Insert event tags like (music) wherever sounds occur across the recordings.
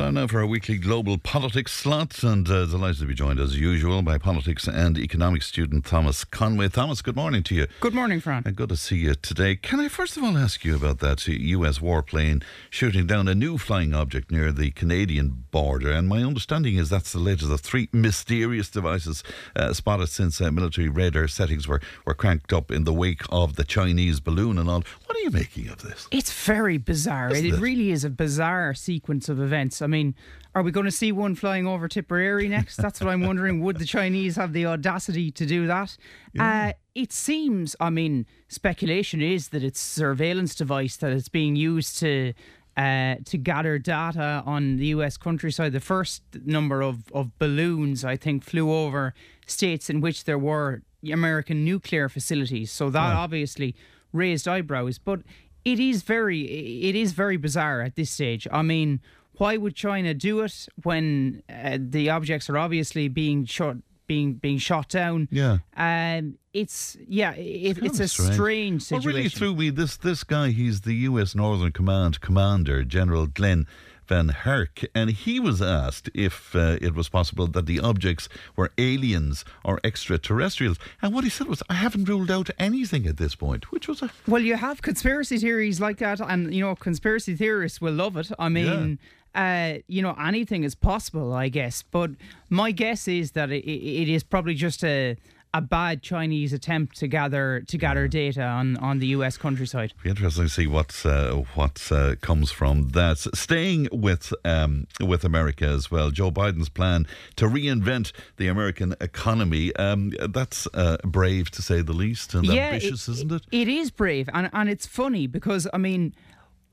Time now for our weekly global politics slot, and uh, delighted to be joined as usual by politics and economics student Thomas Conway. Thomas, good morning to you. Good morning, Fran. And good to see you today. Can I first of all ask you about that U.S. warplane shooting down a new flying object near the Canadian border? And my understanding is that's the latest of three mysterious devices uh, spotted since uh, military radar settings were, were cranked up in the wake of the Chinese balloon and all. What are you making of this? It's very bizarre. It, it? really is a bizarre sequence of events. I mean, are we going to see one flying over Tipperary next? That's what I'm wondering. Would the Chinese have the audacity to do that? Uh, it seems, I mean, speculation is that it's a surveillance device that is being used to. Uh, to gather data on the US countryside. The first number of, of balloons, I think, flew over states in which there were American nuclear facilities. So that obviously raised eyebrows. But it is very it is very bizarre at this stage. I mean, why would China do it when uh, the objects are obviously being shot being being shot down? Yeah. Um, it's yeah, it, it's a strange. strange situation. What really threw me this this guy, he's the U.S. Northern Command commander, General Glen VanHerck, and he was asked if uh, it was possible that the objects were aliens or extraterrestrials, and what he said was, "I haven't ruled out anything at this point," which was a Well, you have conspiracy theories like that, and you know, conspiracy theorists will love it. I mean, uh, you know, anything is possible, I guess. But my guess is that it, it is probably just a a bad Chinese attempt to gather to gather data on, on the U.S. countryside. Be interesting to see what uh, what uh, comes from that. Staying with um, with America as well, Joe Biden's plan to reinvent the American economy. Um, that's uh, brave to say the least, and ambitious, is isn't it? It is brave, and and it's funny because I mean.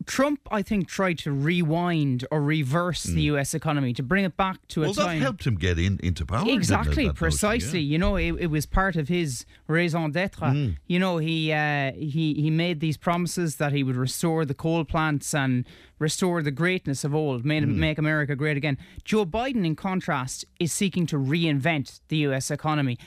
Trump, I think, tried to rewind or reverse the U.S. economy to bring it back to a Hmm. Well, that helped him get in into power. Exactly, that notion, precisely. yeah? You know, it, it was part of his raison d'être. Hmm. You know, he uh, he he made these promises that he would restore the coal plants and restore the greatness of old, made, Hmm. make America great again. Joe Biden, in contrast, is seeking to reinvent the U.S. economy.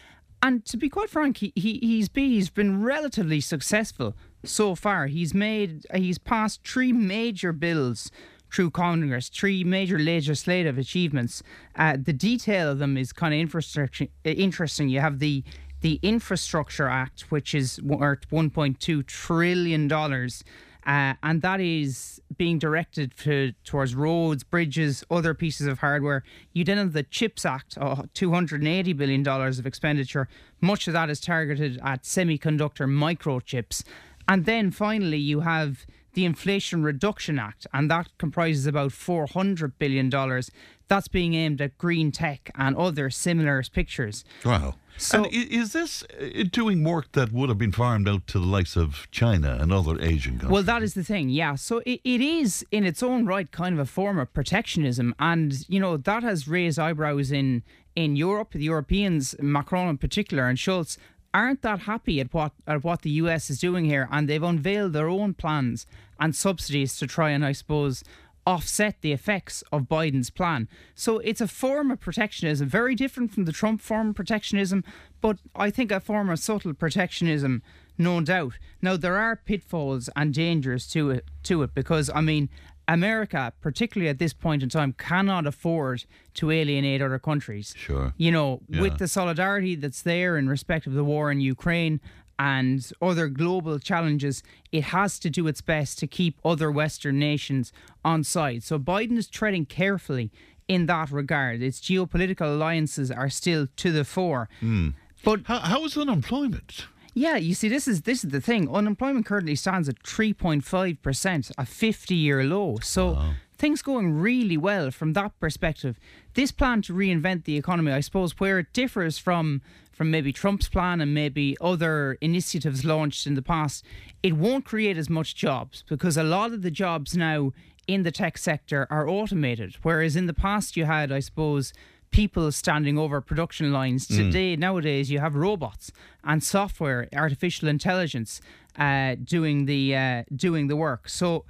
And to be quite frank, he, he he's been he's been relatively successful so far. He's made he's passed three major bills through Congress, three major legislative achievements. Uh, the detail of them is kind of infrastructure interesting. You have the the Infrastructure Act, which is worth 1.2 trillion dollars. Uh, and that is being directed to, towards roads, bridges, other pieces of hardware. You then have the CHIPS Act, uh, $280 billion of expenditure. Much of that is targeted at semiconductor microchips. And then finally, you have the Inflation Reduction Act, and that comprises about $400 billion. That's being aimed at green tech and other similar pictures. Wow. So- and is this uh, doing work that would have been farmed out to the likes of China and other Asian countries? Well, that is the thing, yeah. So it, it is, in its own right, kind of a form of protectionism. And, you know, that has raised eyebrows in, in Europe. The Europeans, Macron in particular, and Scholz, aren't that happy at what, at what the US is doing here. And they've unveiled their own plans and subsidies to try and, I suppose, offset the effects of Biden's plan. So it's a form of protectionism, very different from the Trump form of protectionism, but I think a form of subtle protectionism, no doubt. Now there are pitfalls and dangers to it to it because I mean America, particularly at this point in time, cannot afford to alienate other countries. Sure. You know, Yeah. with the solidarity that's there in respect of the war in Ukraine and other global challenges, it has to do its best to keep other Western nations on side. So Biden is treading carefully in that regard. Its geopolitical alliances are still to the fore. Hmm. But How, how is unemployment? Yeah, you see, this is this is the thing. Unemployment currently stands at three point five percent, a fifty-year low. So things going really well from that perspective. This plan to reinvent the economy, I suppose, where it differs from from maybe Trump's plan and maybe other initiatives launched in the past, it won't create as much jobs because a lot of the jobs now in the tech sector are automated, whereas in the past you had, I suppose people standing over production lines. Today, nowadays, you have robots and software, artificial intelligence, uh, doing the uh, doing the work. So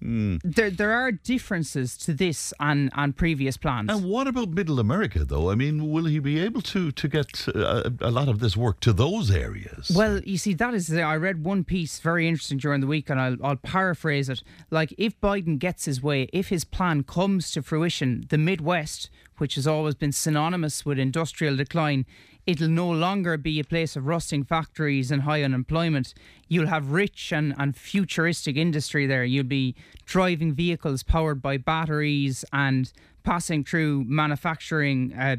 there there are differences to this on, and previous plans. And what about Middle America, though? I mean, will he be able to to get uh, a lot of this work to those areas? Well, you see, that is. I read one piece very interesting during the week, and I'll, I'll paraphrase it. Like, if Biden gets his way, if his plan comes to fruition, the Midwest, which has always been synonymous with industrial decline, it'll no longer be a place of rusting factories and high unemployment. You'll have rich and, and futuristic industry there. You'll be driving vehicles powered by batteries and passing through manufacturing. Uh,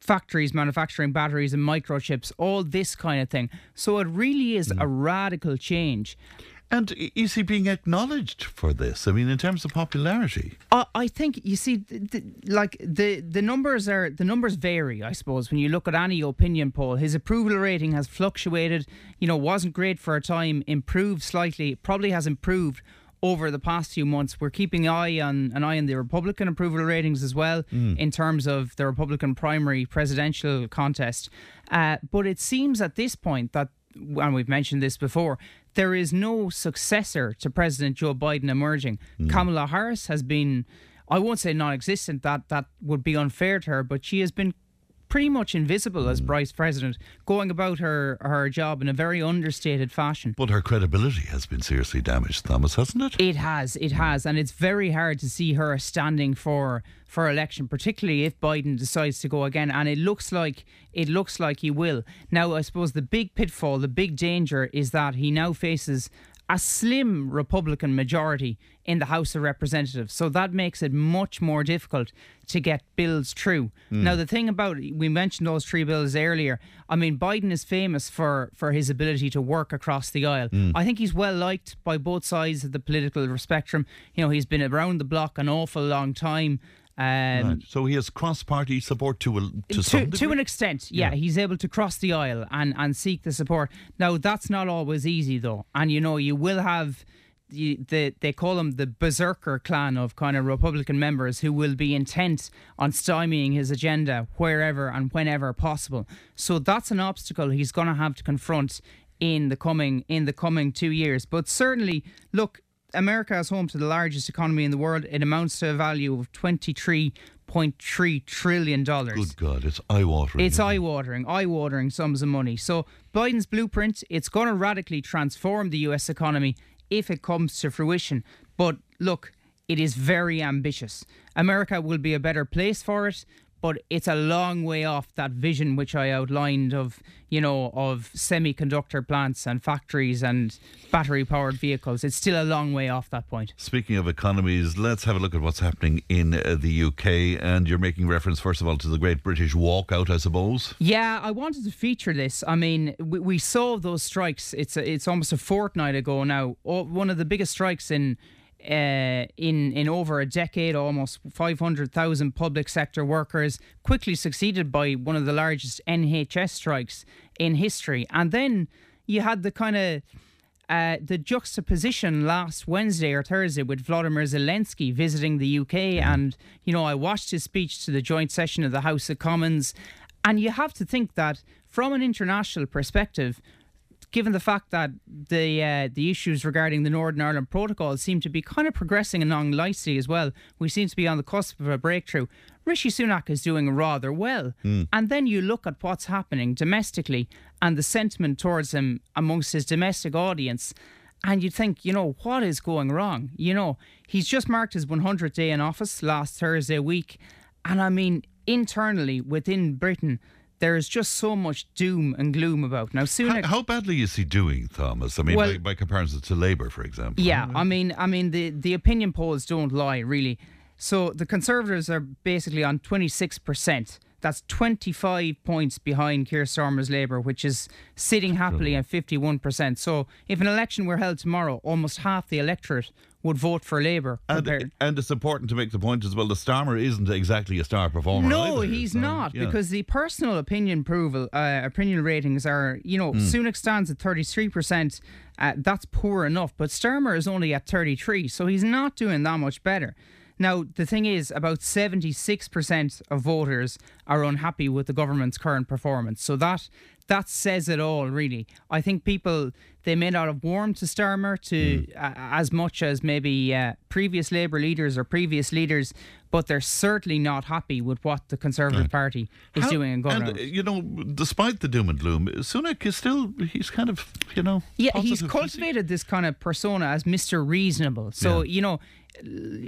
factories manufacturing batteries and microchips, all this kind of thing. So it really is a radical change. And is he being acknowledged for this? I mean, in terms of popularity. I, I think you see, th- th- like the the numbers are the numbers vary. I suppose when you look at any opinion poll, his approval rating has fluctuated. You know, wasn't great for a time, improved slightly, probably has improved over the past few months. We're keeping an eye on an eye on the Republican approval ratings as well in terms of the Republican primary presidential contest. Uh, but it seems at this point that, and we've mentioned this before, there is no successor to President Joe Biden emerging. Hmm. Kamala Harris has been, I won't say non-existent. That that would be unfair to her, but she has been pretty much invisible as mm. vice president, going about her her job in a very understated fashion. But her credibility has been seriously damaged, Thomas, hasn't it? It has, it mm. has, and it's very hard to see her standing for for election, particularly if Biden decides to go again. And it looks like it looks like he will. Now, I suppose the big pitfall, the big danger, is that he now faces a slim Republican majority in the House of Representatives. So that makes it much more difficult to get bills through. Hmm. Now, the thing about we mentioned those three bills earlier. I mean, Biden is famous for for his ability to work across the aisle. Hmm. I think he's well liked by both sides of the political spectrum. You know, he's been around the block an awful long time. Um, Right. So he has cross-party support to a, to, to, some to an extent, yeah, Yeah. he's able to cross the aisle and, and seek the support. Now, that's not always easy, though. And, you know, you will have. The, the they call them the berserker clan of kind of Republican members who will be intent on stymieing his agenda wherever and whenever possible. So that's an obstacle he's going to have to confront in the coming in the coming two years. But certainly, look, America is home to the largest economy in the world. It amounts to a value of twenty three point three trillion dollars. Good God, it's eye-watering. It's isn't it? eye watering, eye watering sums of money. So Biden's blueprint, it's going to radically transform the US economy if it comes to fruition. But look, it is very ambitious. America will be a better place for it, but it's a long way off that vision which I outlined of, you know, of semiconductor plants and factories and battery powered vehicles. It's still a long way off that point. Speaking of economies, let's have a look at what's happening in uh, the UK. And you're making reference, first of all, to the Great British Walkout, I suppose. Yeah, I wanted to feature this. I mean, we, we saw those strikes. It's a, it's almost a fortnight ago now. One of the biggest strikes in uh, in in over a decade, almost 500,000 public sector workers, quickly succeeded by one of the largest NHS strikes in history. And then you had the kind of uh, the juxtaposition last Wednesday or Thursday with Vladimir Zelensky visiting the UK, and you know I watched his speech to the joint session of the House of Commons, and you have to think that from an international perspective, given the fact that the uh, the issues regarding the Northern Ireland Protocol seem to be kind of progressing along nicely as well, we seem to be on the cusp of a breakthrough. Rishi Sunak is doing rather well, and then you look at what's happening domestically and the sentiment towards him amongst his domestic audience. And you think, you know, what is going wrong? You know, he's just marked his 100th day in office last Thursday week. And I mean, internally within Britain, there is just so much doom and gloom about. Now, Sunak. How, how badly is he doing, Thomas? I mean, Well- by, by comparison to Labour, for example. Yeah, I mean, I mean the the opinion polls don't lie really. So the Conservatives are basically on twenty six percent. That's twenty five points behind Keir Starmer's Labour, which is sitting happily at fifty one percent. So if an election were held tomorrow, almost half the electorate would vote for Labour. And, and it's important to make the point as well. The Starmer isn't exactly a star performer. No, either, he's so, not yeah. because the personal opinion approval, uh, opinion ratings are, you know, Hmm. Sunak stands at thirty three percent. Uh, that's poor enough, but Starmer is only at thirty three, so he's not doing that much better. Now the thing is, about seventy six percent of voters are unhappy with the government's current performance. So that that says it all, really. I think people they may not have warmed to Starmer to Hmm. uh, as much as maybe uh, previous Labour leaders or previous leaders, but they're certainly not happy with what the Conservative Party is How- doing in and, government. uh, you know, despite the doom and gloom, Sunak is still, he's kind of, you know. Yeah, he's positive, is he? cultivated this kind of persona as Mr. Reasonable. So, Yeah. you know,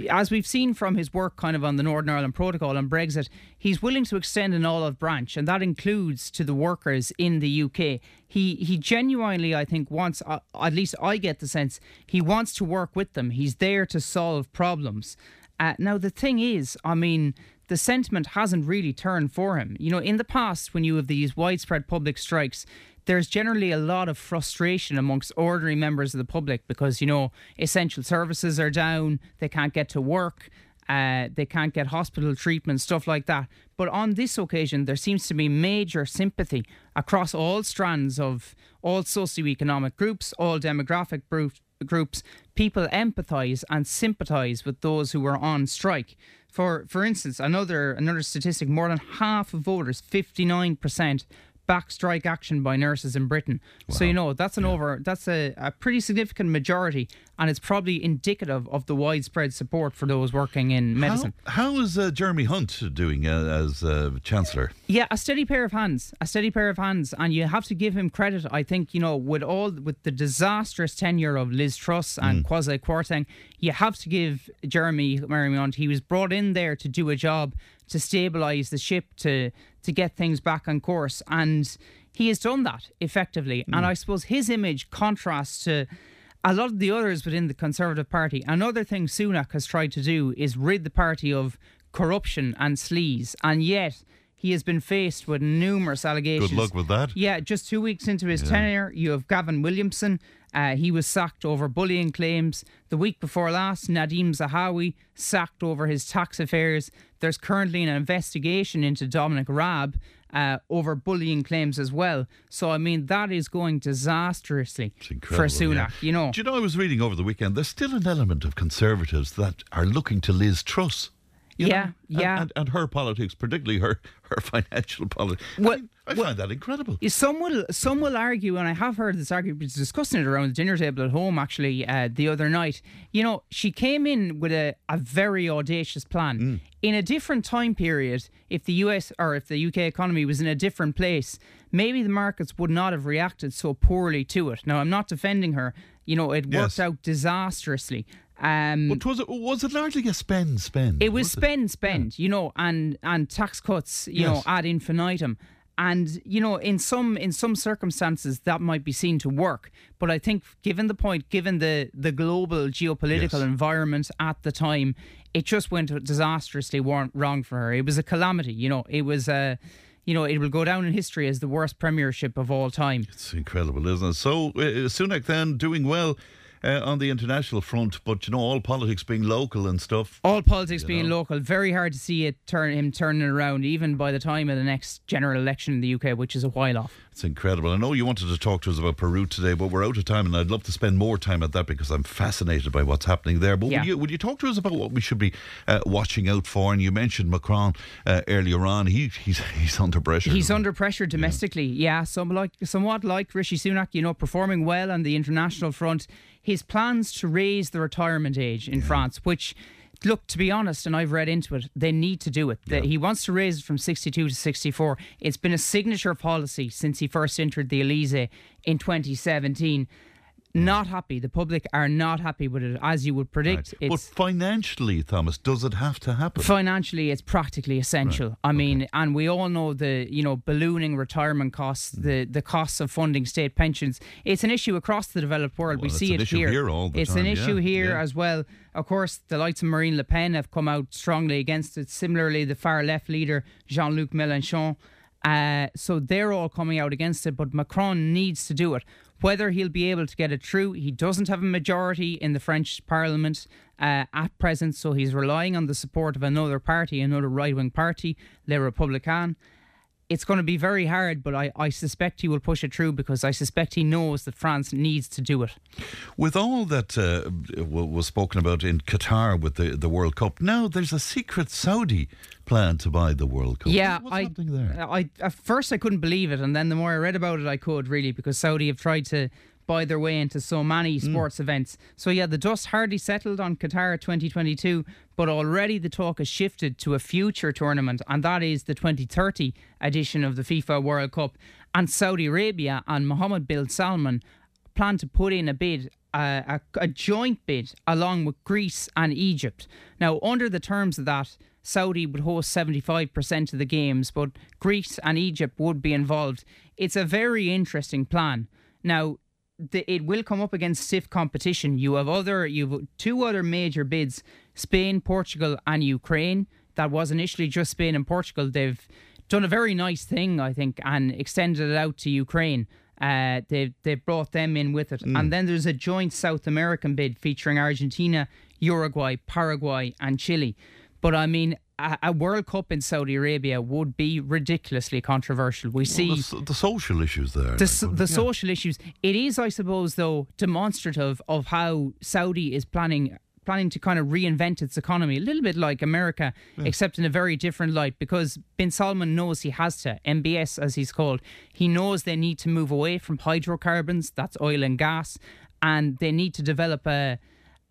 as we've seen from his work kind of on the Northern Ireland Protocol and Brexit, he's willing to extend an olive branch, and that includes to the workers in the UK. He he genuinely, I think, wants, uh, at least I get the sense, he wants to work with them. He's there to solve problems. Uh, now, the thing is, I mean, the sentiment hasn't really turned for him. You know, in the past, when you have these widespread public strikes, there's generally a lot of frustration amongst ordinary members of the public because, you know, essential services are down, they can't get to work, uh, they can't get hospital treatment, stuff like that. But on this occasion, there seems to be major sympathy across all strands of all socioeconomic groups, all demographic groups groups, people empathise and sympathise with those who were on strike. For for instance, another another statistic: more than half of voters, fifty nine percent, back strike action by nurses in Britain. So you know that's an over that's a, a pretty significant majority, and it's probably indicative of the widespread support for those working in medicine. How, how is uh, Jeremy Hunt doing uh, as uh, Chancellor? Yeah, a steady pair of hands, a steady pair of hands, and you have to give him credit. I think you know with all with the disastrous tenure of Liz Truss and Kwasi Kwarteng, you have to give Jeremy Marymount. He was brought in there to do a job to stabilise the ship to to get things back on course, and he has done that effectively. Hmm. And I suppose his image contrasts to a lot of the others within the Conservative Party. Another thing Sunak has tried to do is rid the party of corruption and sleaze, and yet he has been faced with numerous allegations. Good luck with that. Yeah, just two weeks into his tenure, you have Gavin Williamson. Uh, he was sacked over bullying claims. The week before last, Nadhim Zahawi sacked over his tax affairs. There's currently an investigation into Dominic Raab uh, over bullying claims as well. So, I mean, that is going disastrously for Sunak, yeah. you know. Do you know, I was reading over the weekend, there's still an element of Conservatives that are looking to Liz Truss. You Yeah, know, yeah. And, and her politics, particularly her, her financial politics. Well- I, mean, I find that incredible. Some will some will argue, and I have heard this argument was discussing it around the dinner table at home actually uh, the other night. You know, she came in with a, a very audacious plan. Mm. In a different time period, if the US or if the UK economy was in a different place, maybe the markets would not have reacted so poorly to it. Now, I'm not defending her. You know, it Yes. worked out disastrously. Um, But was it, was it largely a spend, spend? it was spend, spend, you know, and and tax cuts, you know, ad infinitum. And you know, in some in some circumstances, that might be seen to work. But I think, given the point, given the the global geopolitical Yes. environment at the time, it just went disastrously wrong, wrong for her. It was a calamity. You know, it was a, you know, it will go down in history as the worst premiership of all time. It's incredible, isn't it? So uh, Sunak then doing well uh, on the international front, but you know, all politics being local and stuff. All politics being know. local, very hard to see it turn him turning around, even by the time of the next general election in the UK, which is a while off. It's incredible. I know you wanted to talk to us about Peru today, but we're out of time, and I'd love to spend more time at that because I'm fascinated by what's happening there. But Yeah. would you would you talk to us about what we should be uh, watching out for? And you mentioned Macron uh, earlier on. He he's (laughs) he's under pressure. He's under pressure domestically, yeah. Some like somewhat like Rishi Sunak, you know, performing well on the international front. His plans to raise the retirement age in France, which look to be honest, and I've read into it, they need to do it. That He wants to raise it from 62 to 64. It's been a signature policy since he first entered the Elysee in 2017. Not happy. The public are not happy with it, as you would predict. Right. But financially, Thomas, does it have to happen? financially it's practically essential i mean and we all know the you know ballooning retirement costs Mm. the the costs of funding state pensions it's an issue across the developed world Well, we see it here, here it's time, an issue yeah, here yeah. as well of course the likes of marine le pen have come out strongly against it similarly the far left leader jean-luc mélenchon uh, so they're all coming out against it, but Macron needs to do it. Whether he'll be able to get it through, he doesn't have a majority in the French Parliament uh, at present, so he's relying on the support of another party, another right wing party, Les Républicains. It's going to be very hard, but I, I suspect he will push it through because I suspect he knows that France needs to do it. With all that uh, was spoken about in Qatar with the, the World Cup, now there's a secret Saudi plan to buy the World Cup. Yeah, What's I? I at first I couldn't believe it, and then the more I read about it, I could really because Saudi have tried to buy their way into so many Hmm. sports events. So yeah, the dust hardly settled on Qatar 2022, but already the talk has shifted to a future tournament, and that is the 2030 edition of the FIFA World Cup. And Saudi Arabia and Mohammed bin Salman plan to put in a bid. Uh, a, a joint bid along with Greece and Egypt. Now, under the terms of that, Saudi would host 75% of the games, but Greece and Egypt would be involved. It's a very interesting plan. Now, the, it will come up against stiff competition. You have other, you have two other major bids: Spain, Portugal, and Ukraine. That was initially just Spain and Portugal. They've done a very nice thing, I think, and extended it out to Ukraine. Uh, they they brought them in with it, and then there's a joint South American bid featuring Argentina, Uruguay, Paraguay, and Chile. But I mean, a, a World Cup in Saudi Arabia would be ridiculously controversial. We see Well, the, the social issues there. the, like, s- but- the yeah. social issues. It is, I suppose, though, demonstrative of how Saudi is planning planning to kind of reinvent its economy, a little bit like America, except in a very different light. Because Bin Salman knows he has to. MBS, as he's called, he knows they need to move away from hydrocarbons. That's oil and gas, and they need to develop a.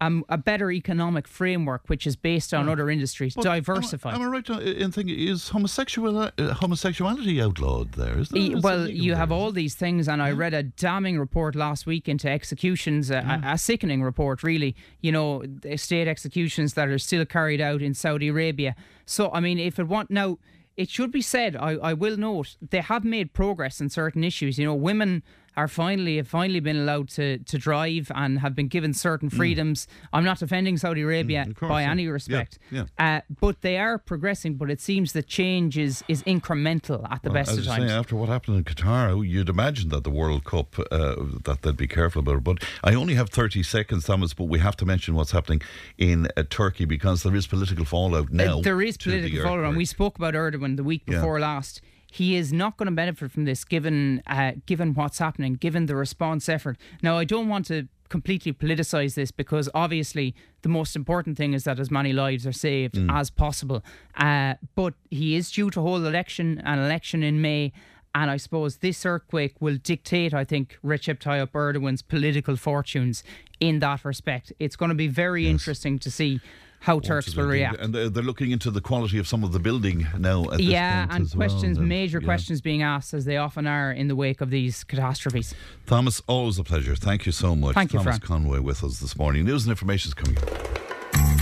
Um, a better economic framework, which is based on other industries, But am I- diversified. Am I, right in thinking is homosexual uh, homosexuality outlawed there? Well, you have all these things, and I read a damning report last week into executions, a, a, a sickening report, really. You know, state executions that are still carried out in Saudi Arabia. So, I mean, if it want now, it should be said. I, I will note they have made progress in certain issues. You know, women are finally have finally been allowed to to drive and have been given certain freedoms. I'm not defending Saudi Arabia Mm. course, by yeah. any respect, yeah. Uh, but they are progressing. But it seems that change is is incremental at the Well, best of times. say, after what happened in Qatar, you'd imagine that the World Cup uh, that they'd be careful about. it. But I only have thirty seconds, Thomas. But we have to mention what's happening in uh, Turkey because there is political fallout now. Uh, there is political fallout, and we spoke about Erdogan the week Yeah. before last. He is not going to benefit from this, given uh, given what's happening, given the response effort. Now, I don't want to completely politicise this because obviously the most important thing is that as many lives are saved Mm. as possible. Uh, but he is due to hold election an election in May. And I suppose this earthquake will dictate, I think, Recep Tayyip Erdogan's political fortunes in that respect. It's going to be very interesting to see how Turks will react. And they're, looking into the quality of some of the building now. At Yeah, point and as well, questions, then. major Yeah. questions being asked, as they often are in the wake of these catastrophes. Thomas, always a pleasure. Thank you so much. Thank you, Thomas Conway with us this morning. News and information is coming up.